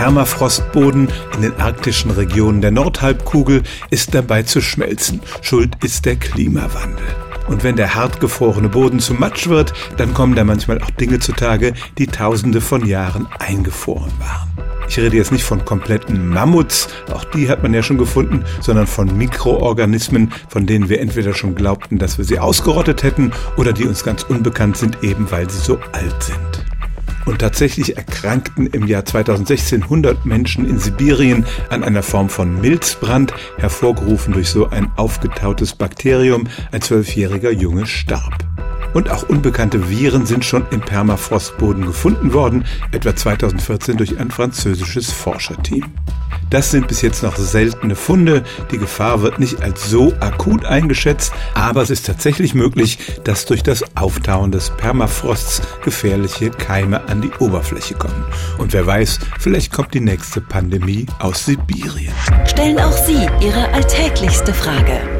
Permafrostboden in den arktischen Regionen der Nordhalbkugel ist dabei zu schmelzen. Schuld ist der Klimawandel. Und wenn der hartgefrorene Boden zu Matsch wird, dann kommen da manchmal auch Dinge zutage, die tausende von Jahren eingefroren waren. Ich rede jetzt nicht von kompletten Mammuts, auch die hat man ja schon gefunden, sondern von Mikroorganismen, von denen wir entweder schon glaubten, dass wir sie ausgerottet hätten oder die uns ganz unbekannt sind, eben weil sie so alt sind. Und tatsächlich erkrankten im Jahr 2016 100 Menschen in Sibirien an einer Form von Milzbrand, hervorgerufen durch so ein aufgetautes Bakterium. Ein zwölfjähriger Junge starb. Und auch unbekannte Viren sind schon im Permafrostboden gefunden worden, etwa 2014 durch ein französisches Forscherteam. Das sind bis jetzt noch seltene Funde. Die Gefahr wird nicht als so akut eingeschätzt, aber es ist tatsächlich möglich, dass durch das Auftauen des Permafrosts gefährliche Keime an die Oberfläche kommen. Und wer weiß, vielleicht kommt die nächste Pandemie aus Sibirien. Stellen auch Sie Ihre alltäglichste Frage